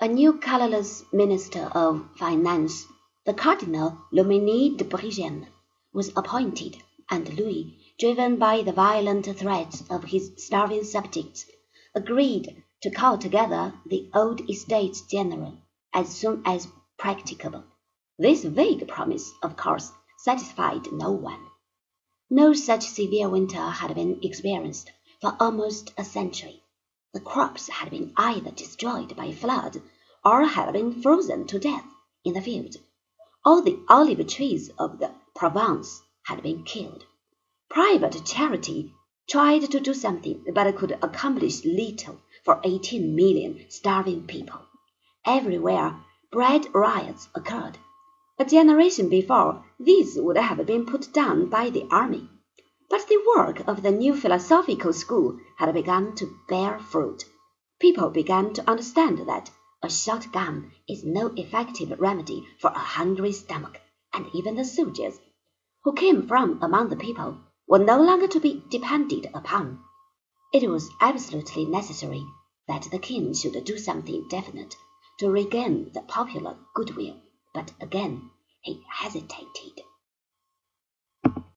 A new colorless minister of finance, the Cardinal Loménie de Brienne, was appointed, and Louis, driven by the violent threats of his starving subjects, agreed to call together the old Estates General as soon as practicable. This vague promise, of course, satisfied no one. No such severe winter had been experienced for almost a century. The crops had been either destroyed by flood or had been frozen to death in the field. All the olive trees of the Provence had been killed. Private charity tried to do something, but could accomplish little for eighteen million starving people. Everywhere bread riots occurred. A generation before, these would have been put down by the army. But the work of the new philosophical school had begun to bear fruit. People began to understand that a shot gun is no effective remedy for a hungry stomach, and even the soldiers, who came from among the people, were no longer to be depended upon. It was absolutely necessary that the king should do something definite to regain the popular goodwill, but again he hesitated.